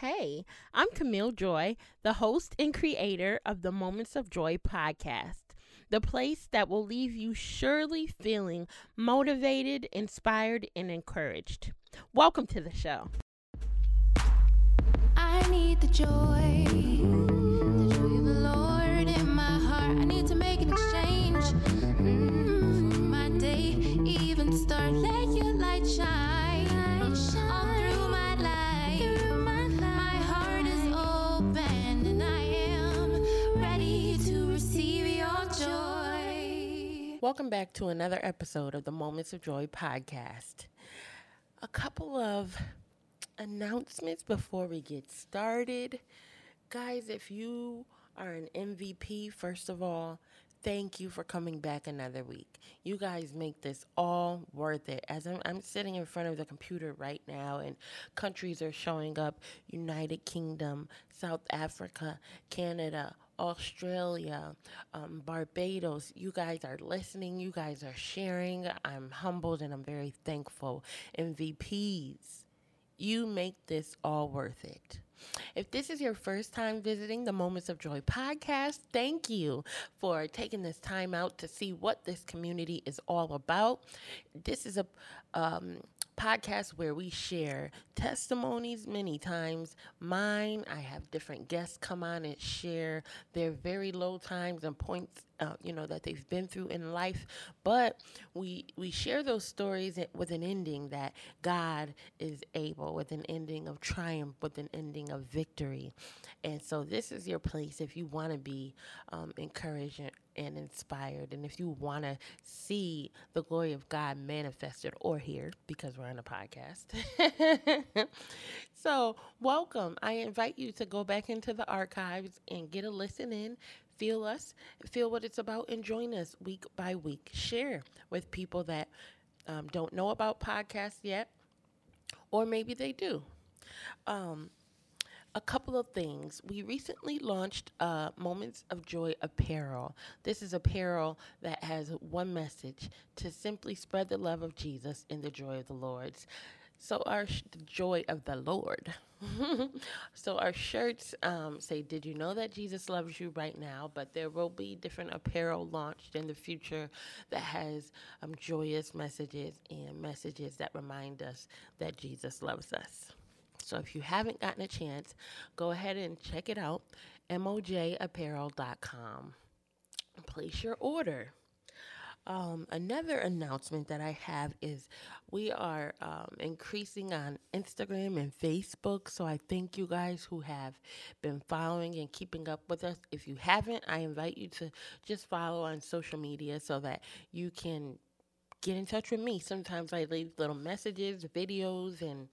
Hey, I'm Camille Joy, the host and creator of the Moments of Joy podcast, the place that will leave you surely feeling motivated, inspired, and encouraged. Welcome to the show. I need the joy, the joy of the Lord in my heart. I need to make an exchange. Welcome back to another episode of the Moments of Joy podcast. A couple of announcements before we get started. Guys, if you are an MVP, first of all, thank you for coming back another week. You guys make this all worth it. As I'm, I'm sitting in front of the computer right now, and countries are showing up United Kingdom, South Africa, Canada, Australia, um, Barbados. You guys are listening. You guys are sharing. I'm humbled and I'm very thankful. MVPs, you make this all worth it. If this is your first time visiting the Moments of Joy podcast, thank you for taking this time out to see what this community is all about. This is a um, podcast where we share testimonies many times. Mine, I have different guests come on and share their very low times and points, uh, you know, that they've been through in life. But we we share those stories with an ending that God is able, with an ending of triumph, with an ending of victory. And so this is your place if you want to be um, encouraged and inspired. And if you want to see the glory of God manifested or hear, because we're on a podcast. so, welcome. I invite you to go back into the archives and get a listen in. Feel us, feel what it's about, and join us week by week. Share with people that um, don't know about podcasts yet, or maybe they do. Um, a couple of things. We recently launched uh, Moments of Joy apparel. This is apparel that has one message to simply spread the love of Jesus in the joy of the Lord's. So our sh- the joy of the Lord. so our shirts um, say, "Did you know that Jesus loves you right now?" But there will be different apparel launched in the future that has um, joyous messages and messages that remind us that Jesus loves us. So if you haven't gotten a chance, go ahead and check it out, mojapparel.com. Place your order. Um, another announcement that I have is we are um, increasing on Instagram and Facebook. So I thank you guys who have been following and keeping up with us. If you haven't, I invite you to just follow on social media so that you can get in touch with me. Sometimes I leave little messages, videos, and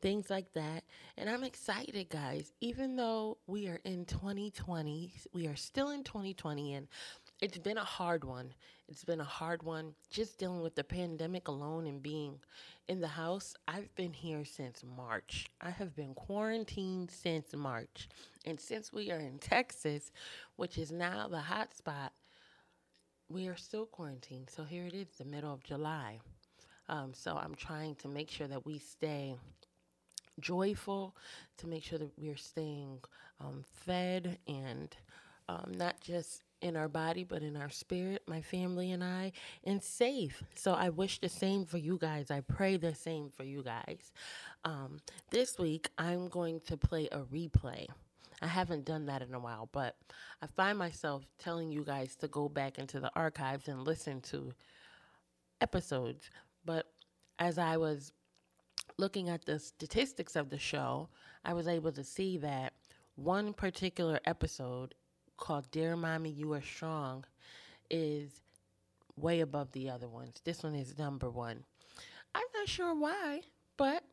things like that. And I'm excited, guys. Even though we are in 2020, we are still in 2020, and it's been a hard one. It's been a hard one just dealing with the pandemic alone and being in the house. I've been here since March. I have been quarantined since March. And since we are in Texas, which is now the hot spot, we are still quarantined. So here it is, the middle of July. Um, so I'm trying to make sure that we stay joyful, to make sure that we're staying um, fed and um, not just in our body, but in our spirit, my family and I, and safe. So I wish the same for you guys. I pray the same for you guys. Um, this week, I'm going to play a replay. I haven't done that in a while, but I find myself telling you guys to go back into the archives and listen to episodes. But as I was looking at the statistics of the show, I was able to see that one particular episode called Dear Mommy, You Are Strong is way above the other ones. This one is number one. I'm not sure why, but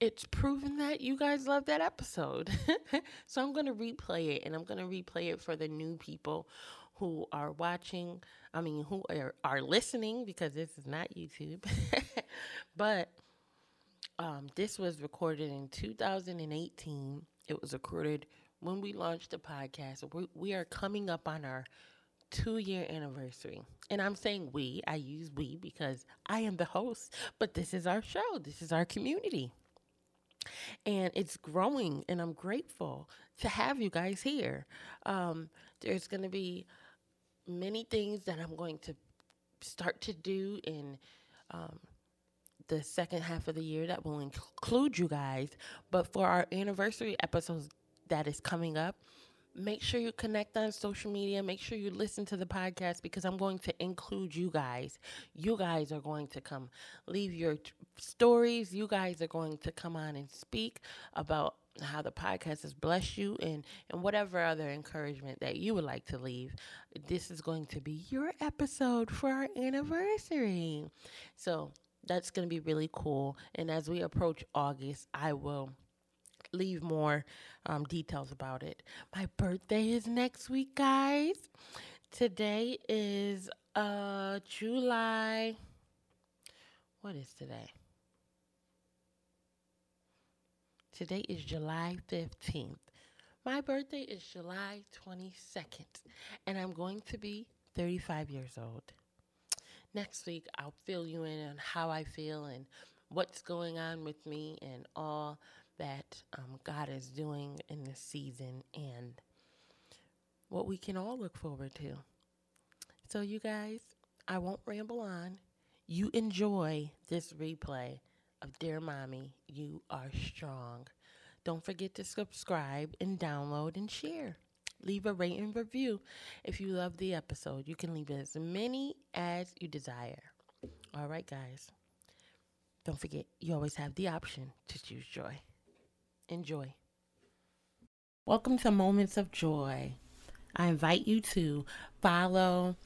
it's proven that you guys love that episode. so I'm going to replay it and I'm going to replay it for the new people who are watching, I mean, who are, are listening because this is not YouTube. but um, this was recorded in 2018. It was recorded when we launched the podcast. We, we are coming up on our two year anniversary. And I'm saying we, I use we because I am the host, but this is our show, this is our community. and it's growing and i'm grateful to have you guys here um, there's going to be many things that i'm going to start to do in um, the second half of the year that will include you guys but for our anniversary episodes that is coming up make sure you connect on social media. Make sure you listen to the podcast because I'm going to include you guys. You guys are going to come leave your t- stories. You guys are going to come on and speak about how the podcast has blessed you and and whatever other encouragement that you would like to leave. This is going to be your episode for our anniversary. So, that's going to be really cool. And as we approach August, I will leave more um, details about it. My birthday is next week, guys. Today is uh July. What is today? Today is July 15th. My birthday is July 22nd, and I'm going to be 35 years old. Next week, I'll fill you in on how I feel and what's going on with me and all that um, God is doing in this season and what we can all look forward to. So, you guys, I won't ramble on. You enjoy this replay of Dear Mommy, You Are Strong. Don't forget to subscribe and download and share. Leave a rate and review if you love the episode. You can leave as many as you desire. All right, guys. Don't forget, you always have the option to choose joy. Enjoy. Welcome to Moments of Joy. I invite you to follow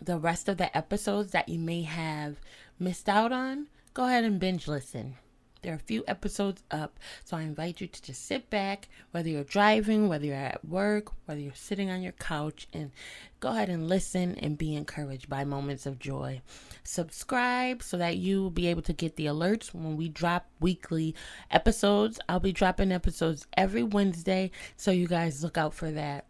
the rest of the episodes that you may have missed out on. Go ahead and binge listen. There are a few episodes up, so I invite you to just sit back, whether you're driving, whether you're at work, whether you're sitting on your couch, and go ahead and listen and be encouraged by moments of joy. Subscribe so that you will be able to get the alerts when we drop weekly episodes. I'll be dropping episodes every Wednesday, so you guys look out for that.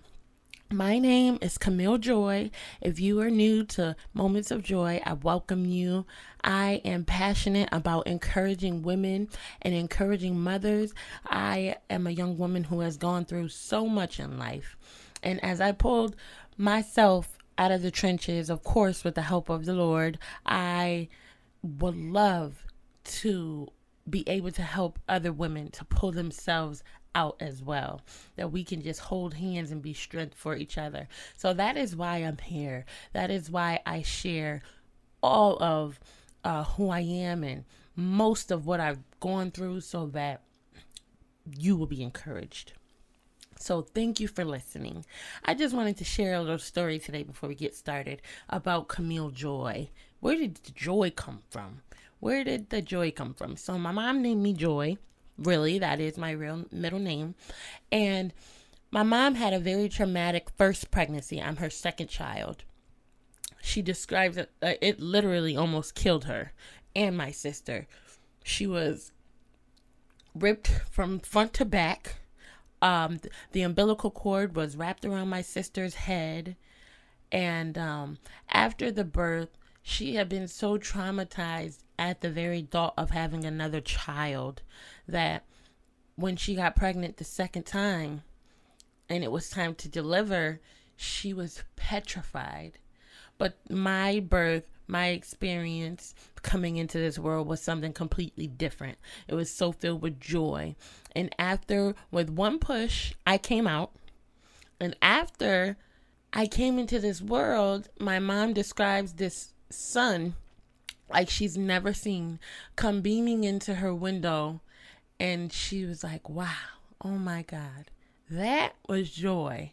My name is Camille Joy. If you are new to Moments of Joy, I welcome you. I am passionate about encouraging women and encouraging mothers. I am a young woman who has gone through so much in life. And as I pulled myself out of the trenches, of course, with the help of the Lord, I would love to be able to help other women to pull themselves out as well. That we can just hold hands and be strength for each other. So that is why I'm here. That is why I share all of uh, who I am and most of what I've gone through so that you will be encouraged. So, thank you for listening. I just wanted to share a little story today before we get started about Camille Joy. Where did the joy come from? Where did the joy come from? So, my mom named me Joy really. That is my real middle name. And my mom had a very traumatic first pregnancy. I'm her second child. She describes it, uh, it literally almost killed her and my sister. She was ripped from front to back. Um, the umbilical cord was wrapped around my sister's head. And um, after the birth, she had been so traumatized at the very thought of having another child that when she got pregnant the second time and it was time to deliver, she was petrified. But my birth, my experience coming into this world was something completely different. It was so filled with joy. And after, with one push, I came out. And after I came into this world, my mom describes this sun like she's never seen come beaming into her window and she was like wow oh my god that was joy.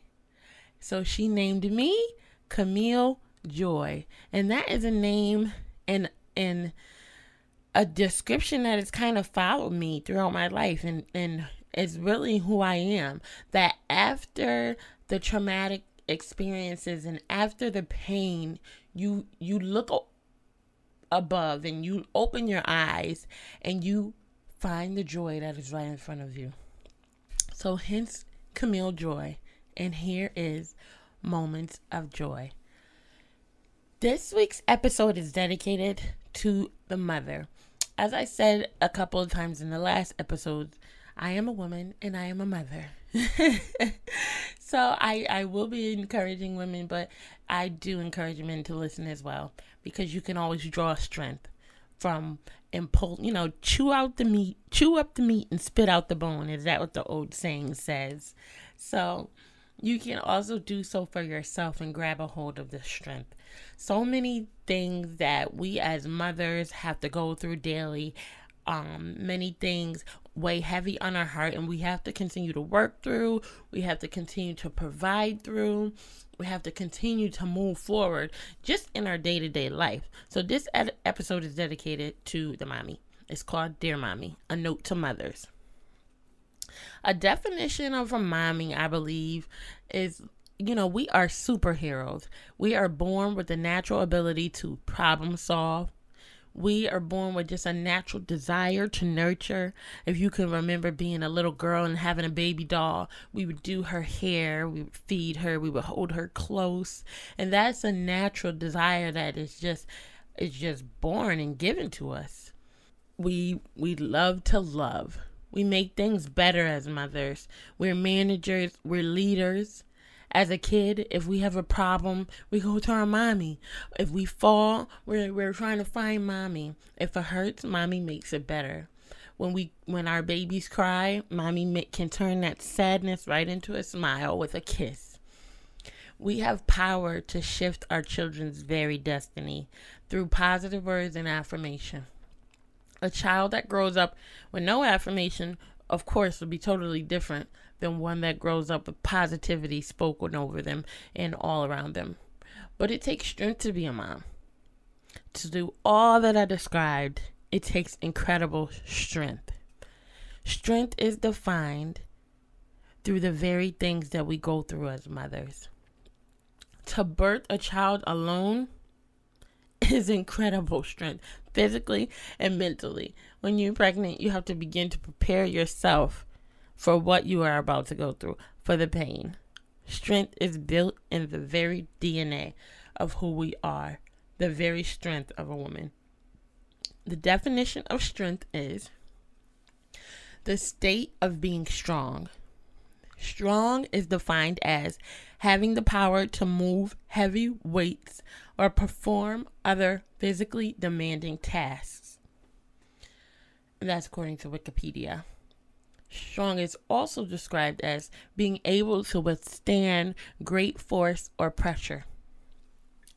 So she named me camille joy and that is a name and and a description that has kind of followed me throughout my life and and it's really who i am. That after the traumatic experiences and after the pain you you look above and you open your eyes and you find the joy that is right in front of you. So, hence Camille Joy. And here is Moments of Joy. This week's episode is dedicated to the mother. as I said a couple of times in the last episode, I am a woman and I am a mother. so I I will be encouraging women, but I do encourage men to listen as well because you can always draw strength from and pull, you know, chew out the meat, chew up the meat and spit out the bone. Is that what the old saying says? So you can also do so for yourself and grab a hold of the strength. So many things that we as mothers have to go through daily, um, many things weigh heavy on our heart, and we have to continue to work through, we have to continue to provide through, we have to continue to move forward just in our day to day life. So, this ed- episode is dedicated to the mommy. It's called Dear Mommy, a note to mothers. A definition of a mommy, I believe, is you know, we are superheroes. We are born with the natural ability to problem solve, we are born with just a natural desire to nurture. If you can remember being a little girl and having a baby doll, we would do her hair, we would feed her, we would hold her close. And that's a natural desire that is just is just born and given to us. We we love to love. We make things better as mothers. We're managers, we're leaders as a kid, if we have a problem, we go to our mommy. If we fall, we're, we're trying to find mommy. If it hurts, mommy makes it better. When we when our babies cry, mommy can turn that sadness right into a smile with a kiss. We have power to shift our children's very destiny through positive words and affirmation. A child that grows up with no affirmation, of course, will be totally different than one that grows up with positivity spoken over them and all around them. But it takes strength to be a mom. To do all that I described, it takes incredible strength. Strength is defined through the very things that we go through as mothers. To birth a child alone is incredible strength, physically and mentally. When you're pregnant, you have to begin to prepare yourself for what you are about to go through, for the pain. Strength is built in the very DNA of who we are, the very strength of a woman. The definition of strength is the state of being strong. Strong is defined as having the power to move heavy weights or perform other physically demanding tasks. that's according to Wikipedia. Strong is also described as being able to withstand great force or pressure.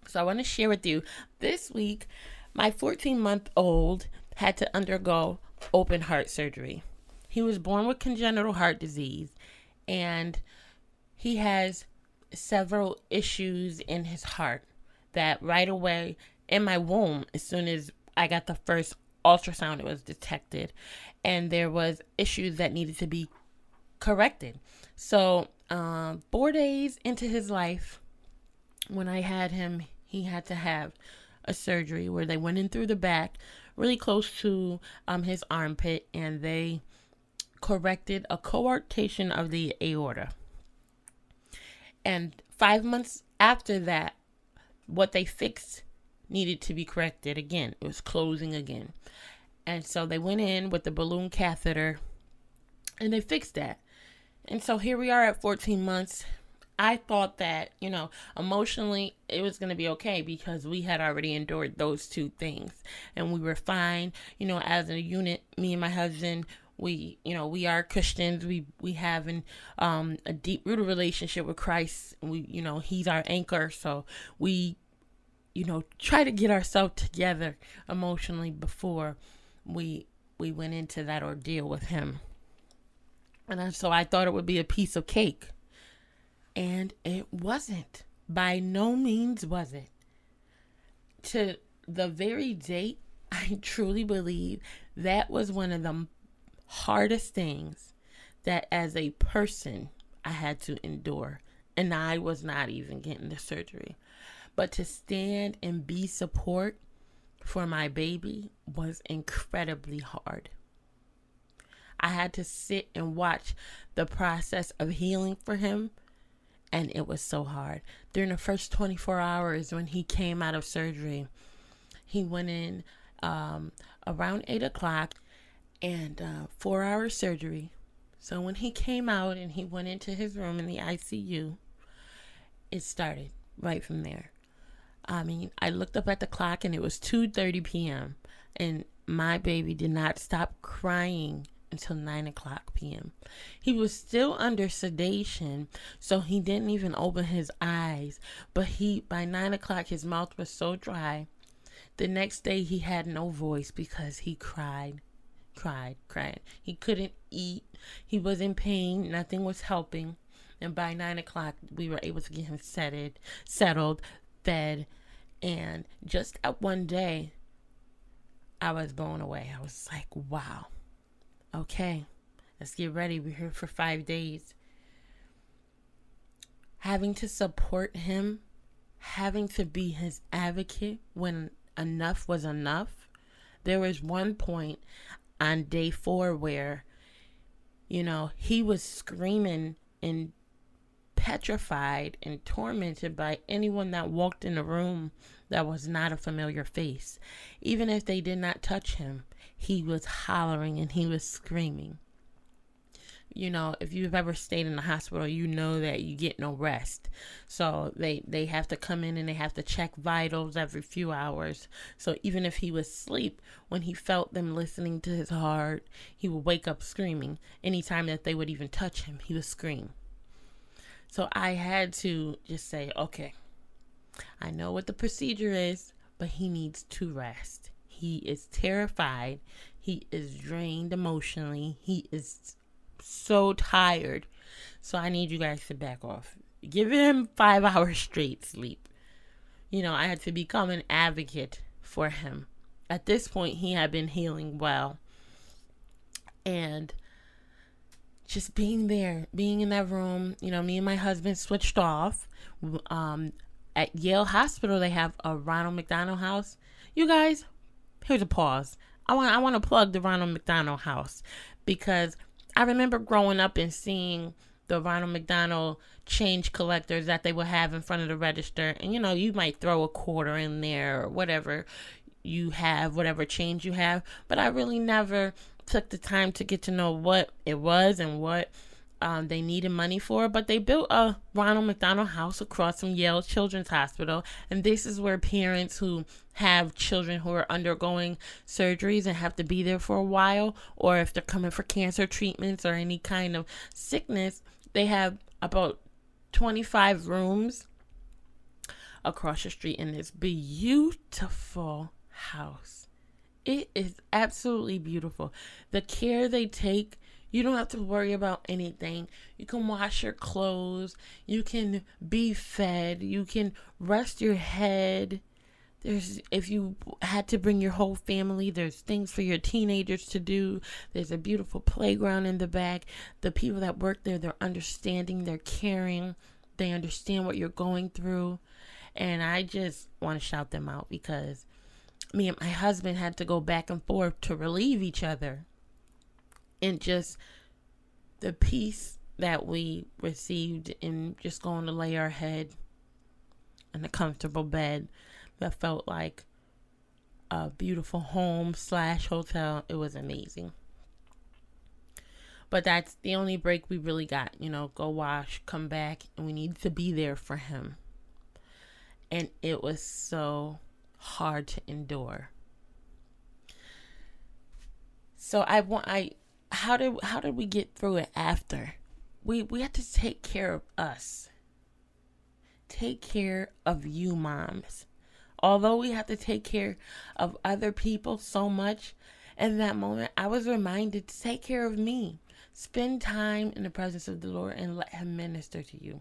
So I want to share with you this week, my 14 month old had to undergo open heart surgery. He was born with congenital heart disease and he has several issues in his heart that right away in my womb, as soon as I got the first ultrasound, it was detected and there was issues that needed to be corrected. So, um, four days into his life, when I had him, he had to have a surgery where they went in through the back, really close to um, his armpit, and they corrected a coarctation of the aorta. And five months after that, what they fixed needed to be corrected again. It was closing again. And so they went in with the balloon catheter and they fixed that. And so here we are at 14 months. I thought that, you know, emotionally it was going to be okay because we had already endured those two things and we were fine. You know, as a unit, me and my husband, we, you know, we are Christians. We we have an um a deep rooted relationship with Christ. We, you know, he's our anchor, so we you know, try to get ourselves together emotionally before we we went into that ordeal with him. And so I thought it would be a piece of cake. And it wasn't. By no means was it. To the very date, I truly believe that was one of the hardest things that as a person I had to endure. And I was not even getting the surgery. But to stand and be support for my baby was incredibly hard. I had to sit and watch the process of healing for him, and it was so hard. During the first 24 hours when he came out of surgery, he went in um, around eight o'clock, and uh, four hour surgery. So when he came out and he went into his room in the ICU, it started right from there. I mean, I looked up at the clock and it was 2:30 p.m. and my baby did not stop crying until 9 o'clock p.m. He was still under sedation, so he didn't even open his eyes. But he, by 9 o'clock, his mouth was so dry. The next day, he had no voice because he cried, cried, cried. He couldn't eat. He was in pain. Nothing was helping. And by 9 o'clock, we were able to get him settled, settled, fed. And just at one day, I was blown away. I was like, wow Okay, let's get ready. We're here for five days. Having to support him, having to be his advocate when enough was enough. There was one point on day four where, you know, he was screaming and petrified and tormented by anyone that walked in the room that was not a familiar face. Even if they did not touch him, he was hollering and he was screaming. You know, if you've ever stayed in the hospital, you know that you get no rest. So they they have to come in and they have to check vitals every few hours. So even if he was asleep, when he felt them listening to his heart, he would wake up screaming. Anytime that they would even touch him, he would scream. So I had to just say, okay, I know what the procedure is, but he needs to rest. He is terrified. He is drained emotionally. He is so tired. So I need you guys to back off. Give him five hours straight sleep. You know, I had to become an advocate for him. At this point, he had been healing well. And just being there, being in that room, you know, me and my husband switched off. Um, at Yale Hospital, they have a Ronald McDonald House. You guys, here's a pause. I want I want to plug the Ronald McDonald House because I remember growing up and seeing the Ronald McDonald change collectors that they would have in front of the register, and you know you might throw a quarter in there or whatever you have, whatever change you have, but I really never took the time to get to know what it was and what um, they needed money for, but they built a Ronald McDonald House across from Yale Children's Hospital. And this is where parents who have children who are undergoing surgeries and have to be there for a while, or if they're coming for cancer treatments or any kind of sickness, they have about 25 rooms across the street in this beautiful house. It is absolutely beautiful. The care they take you don't have to worry about anything. You can wash your clothes. You can be fed. You can rest your head. There's if you had to bring your whole family, there's things for your teenagers to do. There's a beautiful playground in the back. The people that work there, they're understanding, they're caring. They understand what you're going through. And I just want to shout them out because me and my husband had to go back and forth to relieve each other and just the peace that we received in just going to lay our head in a comfortable bed that felt like a beautiful home slash hotel. It was amazing. But that's the only break we really got. You know, go wash, come back, and we need to be there for him. And it was so hard to endure. So I want I how did how did we get through it after? We we had to take care of us. Take care of you moms. Although we have to take care of other people so much, in that moment I was reminded to take care of me. Spend time in the presence of the Lord and let him minister to you.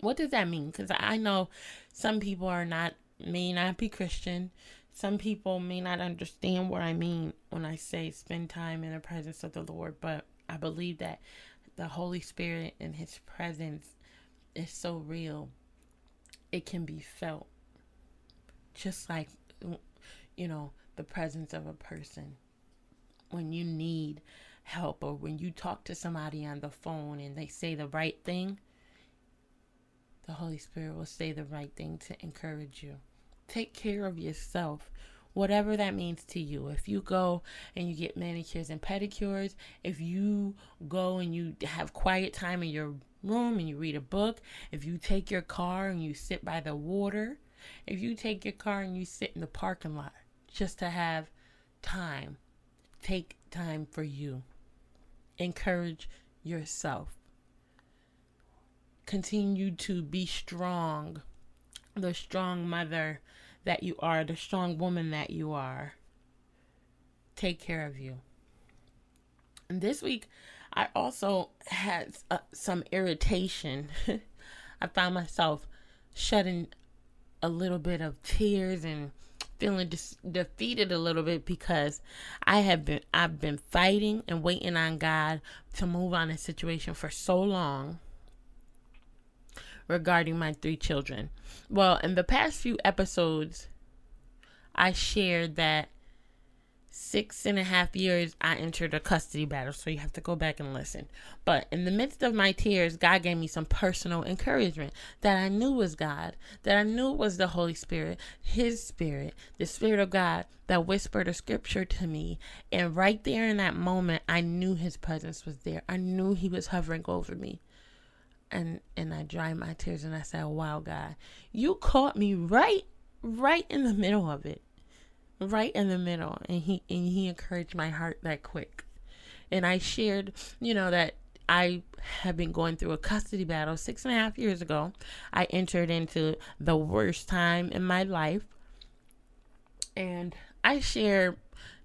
What does that mean? Cuz I know some people are not may not be Christian some people may not understand what I mean when I say spend time in the presence of the Lord, but I believe that the Holy Spirit and His presence is so real, it can be felt. Just like, you know, the presence of a person. When you need help or when you talk to somebody on the phone and they say the right thing, the Holy Spirit will say the right thing to encourage you. Take care of yourself whatever that means to you. If you go and you get manicures and pedicures, if you go and you have quiet time in your room and you read a book, if you take your car and you sit by the water, if you take your car and you sit in the parking lot just to have time, take time for you. Encourage yourself. Continue to be strong, the strong mother that you are, the strong woman that you are. Take care of you. And this week, I also had uh, some irritation. I found myself shedding a little bit of tears and feeling dis- defeated a little bit because I have been I've been fighting and waiting on God to move on a situation for so long regarding my three children. Well, in the past few episodes, I shared that six and a half years I entered a custody battle, so you have to go back and listen. But in the midst of my tears, God gave me some personal encouragement that I knew was God, that I knew was the Holy Spirit, His Spirit, the Spirit of God that whispered a scripture to me. And right there in that moment, I knew His presence was there. I knew He was hovering over me. And and I dried my tears and I said, Wow, God, you caught me right, right in the middle of it right in the middle. And he and he encouraged my heart that quick. And i shared you know that i have been going through a custody battle six and a half years ago. I entered into the worst time in my life. And i share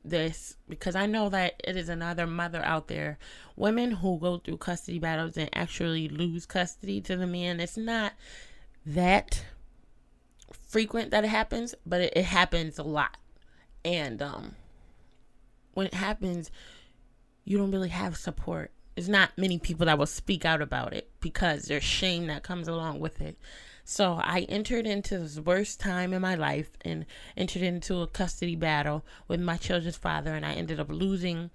this because i know that it is another mother out there women who go through custody battles and actually lose custody to the man it's not that frequent that it happens but it, it happens a lot and um, when it happens, you don't really have support. There's not many people that will speak out about it because there's shame that comes along with it. So I entered into this worst time in my life and entered into a custody battle with my children's father, and I ended up losing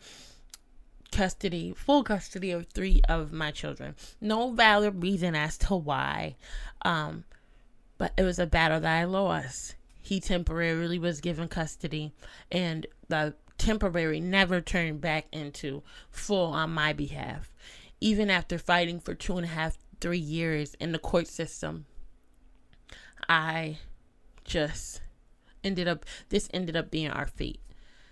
custody, full custody of three of my children. No valid reason as to why, um, but it was a battle that I lost he temporarily was given custody and the temporary never turned back into full on my behalf. Even after fighting for two and a half, three years in the court system, I just ended up, this ended up being our fate.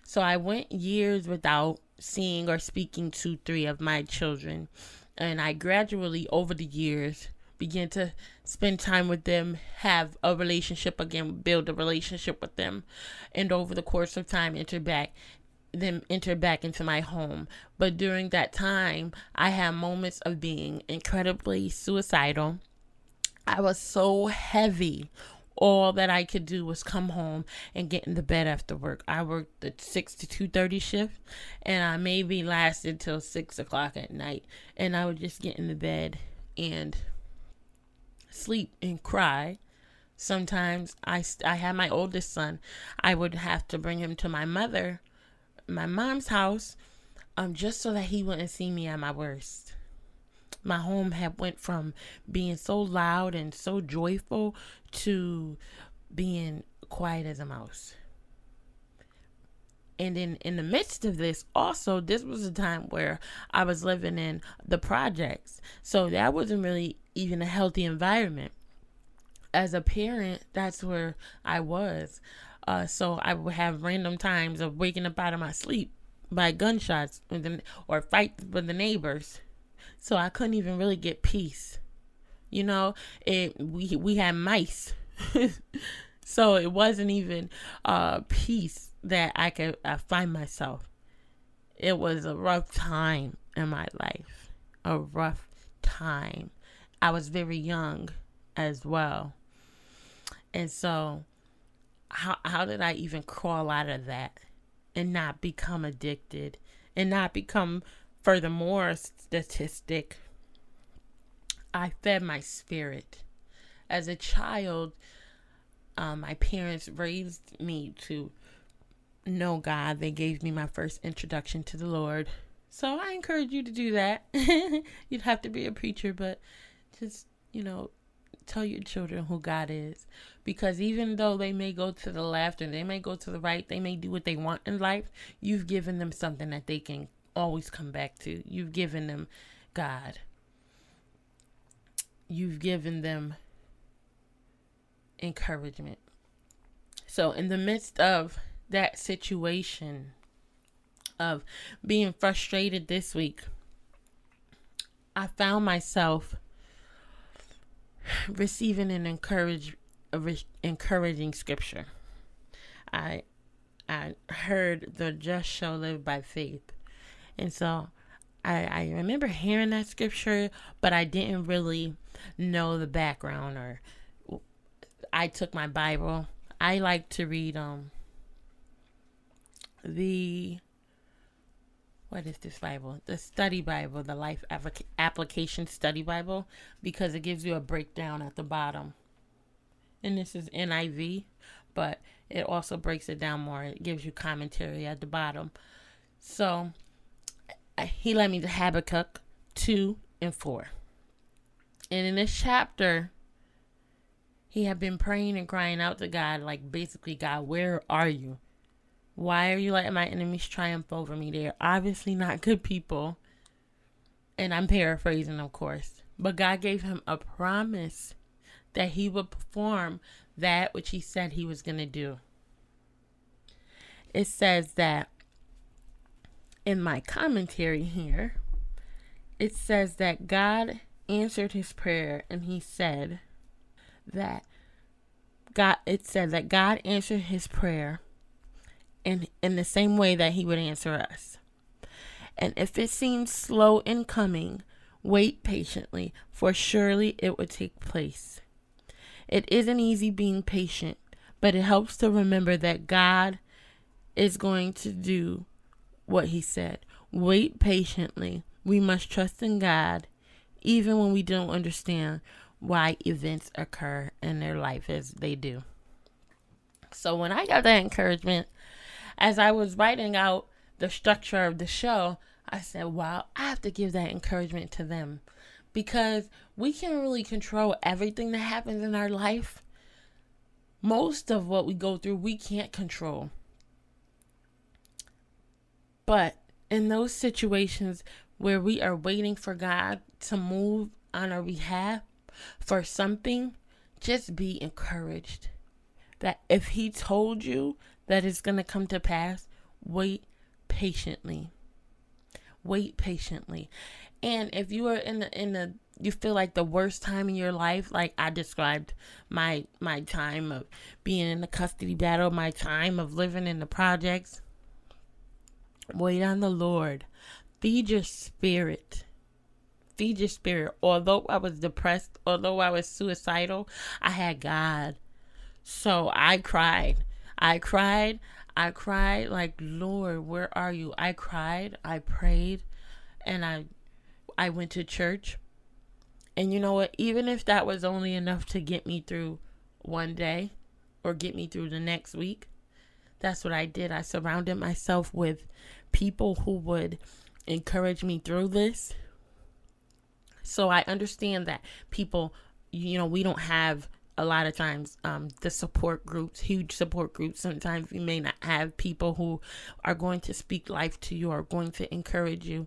So I went years without seeing or speaking to three of my children. And I gradually, over the years, begin to spend time with them, have a relationship again, build a relationship with them, and over the course of time, enter back them enter back into my home. But during that time, I had moments of being incredibly suicidal. I was so heavy. All that I could do was come home and get into bed after work. I worked the six to two thirty shift, and I maybe lasted till six o'clock at night. And I would just get in the bed and sleep and cry. Sometimes I, I had my oldest son. I would have to bring him to my mother, my mom's house, um, just so that he wouldn't see me at my worst. My home had went from being so loud and so joyful to being quiet as a mouse. And in in the midst of this, also this was a time where I was living in the projects, so that wasn't really even a healthy environment. As a parent, that's where I was. Uh, so I would have random times of waking up out of my sleep by gunshots or fights with the neighbors. So I couldn't even really get peace. You know, it we we had mice. so it wasn't even uh peace that I could uh, find myself. It was a rough time in my life. A rough time. I was very young as well. And so how how did I even crawl out of that and not become addicted and not become furthermore statistic I fed my spirit. As a child, um, my parents raised me to know God. They gave me my first introduction to the Lord. So I encourage you to do that. You'd have to be a preacher, but just, you know, tell your children who God is. Because even though they may go to the left and they may go to the right, they may do what they want in life, you've given them something that they can always come back to. You've given them God. You've given them encouragement. So, in the midst of that situation of being frustrated this week, I found myself receiving an encourage, encouraging scripture. I I heard the just shall live by faith. And so I, I remember hearing that scripture, but I didn't really know the background or I took my Bible. I like to read um the what is this Bible? The study Bible, the Life Application Study Bible, because it gives you a breakdown at the bottom. And this is NIV, but it also breaks it down more. It gives you commentary at the bottom. So he led me to Habakkuk 2 and 4. And in this chapter, he had been praying and crying out to God, like basically, God, where are you? Why are you letting my enemies triumph over me? They're obviously not good people. And I'm paraphrasing, of course. But God gave him a promise that he would perform that which he said he was going to do. It says that in my commentary here, it says that God answered his prayer and he said that God it said that God answered his prayer in in the same way that he would answer us. And if it seems slow in coming, wait patiently, for surely it will take place. It isn't easy being patient, but it helps to remember that God is going to do what he said. Wait patiently. We must trust in God even when we don't understand why events occur in their life as they do. So when I got that encouragement, as I was writing out the structure of the show, I said, wow, I have to give that encouragement to them because we can't really control everything that happens in our life. Most of what we go through, we can't control. But in those situations where we are waiting for God to move on our behalf for something, just be encouraged that if He told you that it's going to come to pass, wait patiently. Wait patiently. And if you are in the in the you feel like the worst time in your life, like I described my my time of being in the custody battle, my time of living in the projects, Wait on the Lord. Feed your spirit. Feed your spirit. Although I was depressed, although I was suicidal, I had God. So I cried. I cried. I cried like, Lord, where are you? I cried. I prayed. And I I went to church. And you know what? Even if that was only enough to get me through one day or get me through the next week, that's what I did. I surrounded myself with people who would encourage me through this. So I understand that people, you know, we don't have a lot of times um, the support groups, huge support groups. Sometimes you may not have people who are going to speak life to you or going to encourage you.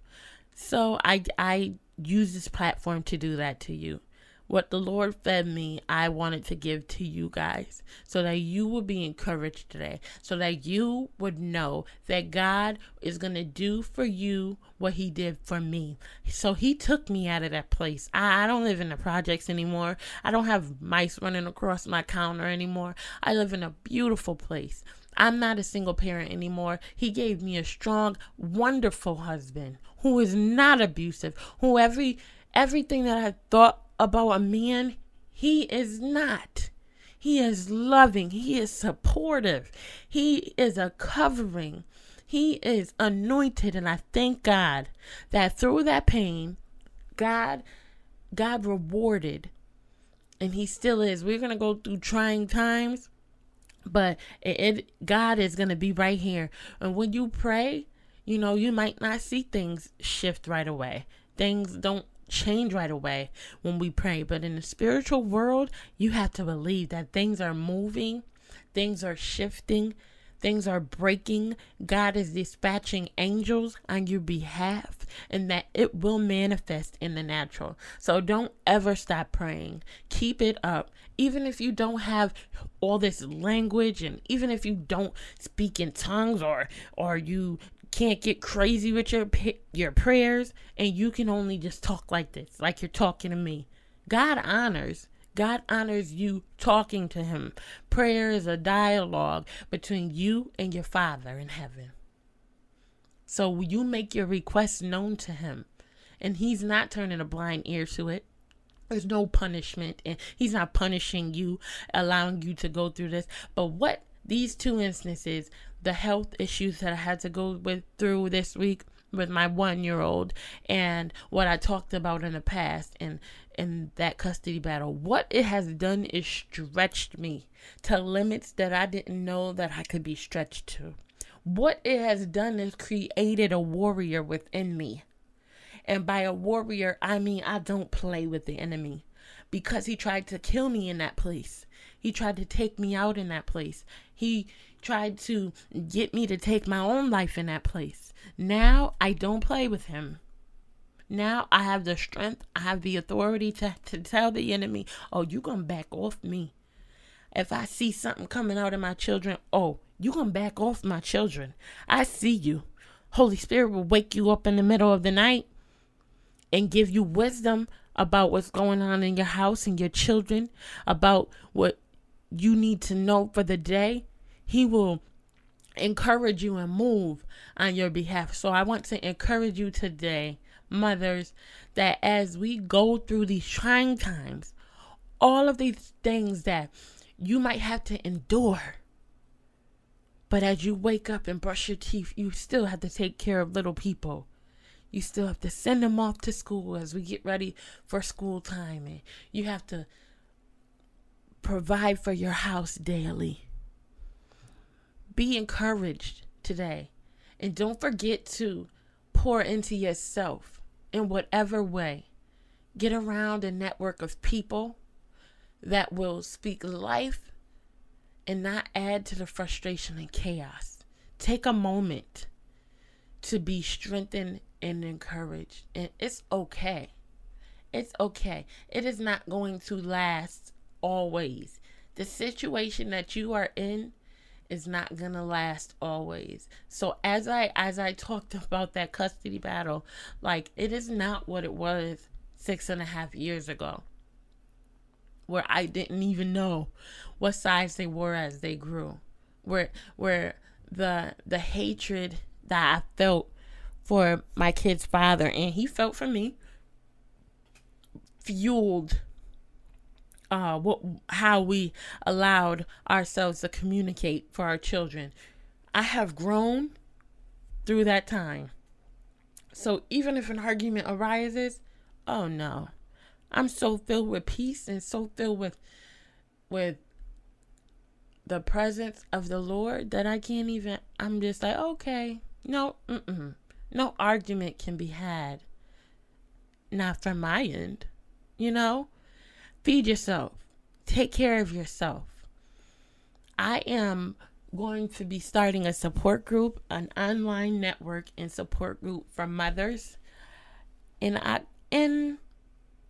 So I I use this platform to do that to you. What the Lord fed me, I wanted to give to you guys so that you would be encouraged today, so that you would know that God is going to do for you what He did for me. So He took me out of that place. I, I don't live in the projects anymore. I don't have mice running across my counter anymore. I live in a beautiful place. I'm not a single parent anymore. He gave me a strong, wonderful husband who is not abusive, who every everything that I thought about a man, he is not. He is loving. He is supportive. He is a covering. He is anointed. And I thank God that through that pain, God, God rewarded. And he still is. We're going to go through trying times, but it, it God is going to be right here. And when you pray, you know, you might not see things shift right away. Things don't change right away when we pray. But in the spiritual world, you have to believe that things are moving, things are shifting, things are breaking. God is dispatching angels on your behalf, and that it will manifest in the natural. So don't ever stop praying. Keep it up. Even if you don't have all this language, and even if you don't speak in tongues, or or you can't get crazy with your your prayers and you can only just talk like this like you're talking to me. God honors god honors you talking to him. Prayer is a dialogue between you and your father in heaven. So you make your requests known to him and he's not turning a blind ear to it. There's no punishment and he's not punishing you allowing you to go through this. But what these two instances the health issues that I had to go with through this week with my one year old and what I talked about in the past and in that custody battle. What it has done is stretched me to limits that I didn't know that I could be stretched to. What it has done is created a warrior within me. And by a warrior, I mean I don't play with the enemy because he tried to kill me in that place. He tried to take me out in that place. He tried to get me to take my own life in that place. Now I don't play with him. Now I have the strength, I have the authority to, to tell the enemy, oh, you gonna back off me. If I see something coming out of my children, oh, you gonna back off my children. I see you. Holy Spirit will wake you up in the middle of the night and give you wisdom about what's going on in your house and your children, about what you need to know for the day. He will encourage you and move on your behalf. So I want to encourage you today, mothers, that as we go through these trying times, all of these things that you might have to endure. But as you wake up and brush your teeth, you still have to take care of little people. You still have to send them off to school as we get ready for school time. And you have to provide for your house daily. Be encouraged today. And don't forget to pour into yourself in whatever way. Get around a network of people that will speak life and not add to the frustration and chaos. Take a moment to be strengthened and encouraged. And it's okay. It's okay. It is not going to last always. The situation that you are in is not gonna last always. So as I as I talked about that custody battle, like it is not what it was six and a half years ago. Where I didn't even know what size they were as they grew. Where where the the hatred that I felt for my kid's father and he felt for me fueled uh, what how we allowed ourselves to communicate for our children. I have grown through that time. So even if an argument arises, oh no. I'm so filled with peace and so filled with with the presence of the Lord that I can't even I'm just like, okay, no, mm-mm. no argument can be had. Not from my end, you know? Feed yourself. Take care of yourself. I am going to be starting a support group, an online network and support group for mothers. In in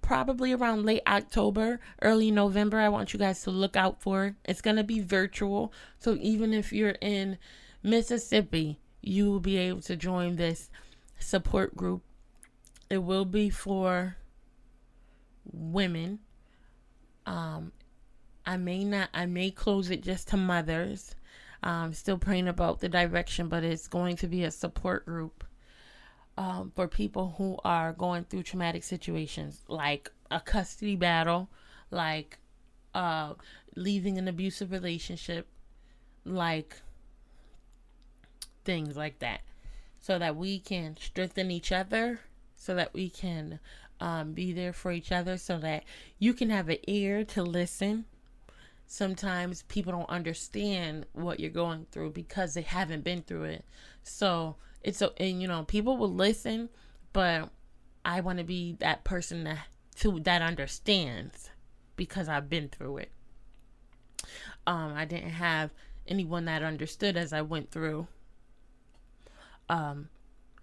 probably around late October, early November. I want you guys to look out for it. It's going to be virtual. So even if you're in Mississippi, you will be able to join this support group. It will be for women um, I may not, I may close it just to mothers. I'm still praying about the direction, but it's going to be a support group um, for people who are going through traumatic situations like a custody battle, like uh, leaving an abusive relationship, like things like that, so that we can strengthen each other, so that we can um, be there for each other so that you can have an ear to listen. Sometimes people don't understand what you're going through because they haven't been through it. So it's a, and you know, people will listen, but I want to be that person that to that understands because I've been through it. Um, I didn't have anyone that understood as I went through. Um,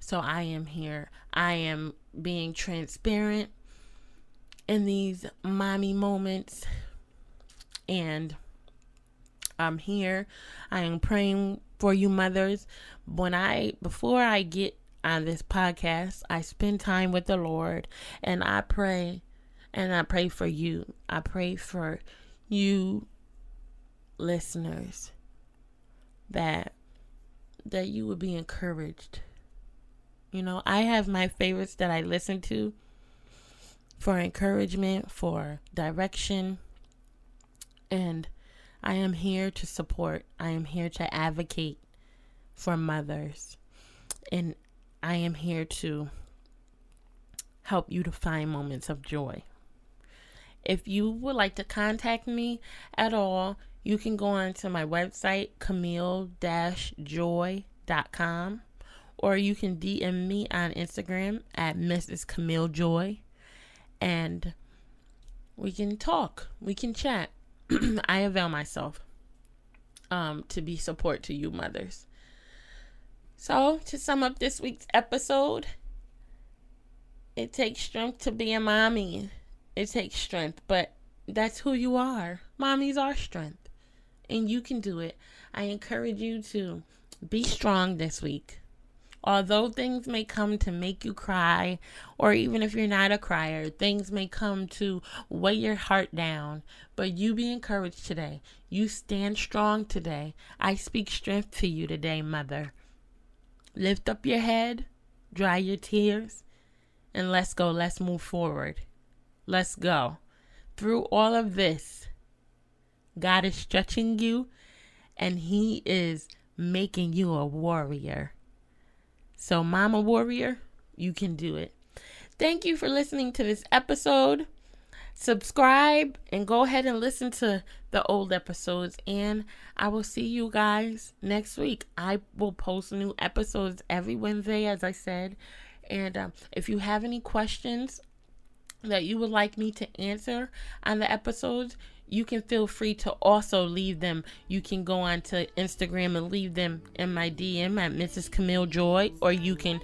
so I am here. I am being transparent in these mommy moments, and I'm here. I am praying for you, mothers. When I before I get on this podcast, I spend time with the Lord, and I pray, and I pray for you. I pray for you listeners that that you would be encouraged. You know, I have my favorites that I listen to for encouragement, for direction, and I am here to support. I am here to advocate for mothers. And I am here to help you to find moments of joy. If you would like to contact me at all, you can go on to my website, camille-joy.com, or you can DM me on Instagram at Mrs. Camille Joy, and we can talk. We can chat. I avail myself um, to be support to you mothers. So, to sum up this week's episode, it takes strength to be a mommy. It takes strength, but that's who you are. Mommies are strength and you can do it. I encourage you to be strong this week. Although things may come to make you cry, or even if you're not a crier, things may come to weigh your heart down, but you be encouraged today. You stand strong today. I speak strength to you today, mother. Lift up your head, dry your tears, and let's go. Let's move forward. Let's go. Through all of this, God is stretching you and He is making you a warrior. So, Mama Warrior, you can do it. Thank you for listening to this episode. Subscribe and go ahead and listen to the old episodes. And I will see you guys next week. I will post new episodes every Wednesday, as I said. And um, if you have any questions that you would like me to answer on the episodes, you can feel free to also leave them. You can go on to Instagram and leave them in my DM at Mrs. Camille Joy, or you can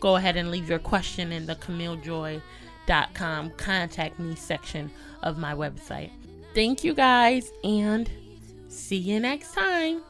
go ahead and leave your question in the CamilleJoy.com contact me section of my website. Thank you guys, and see you next time.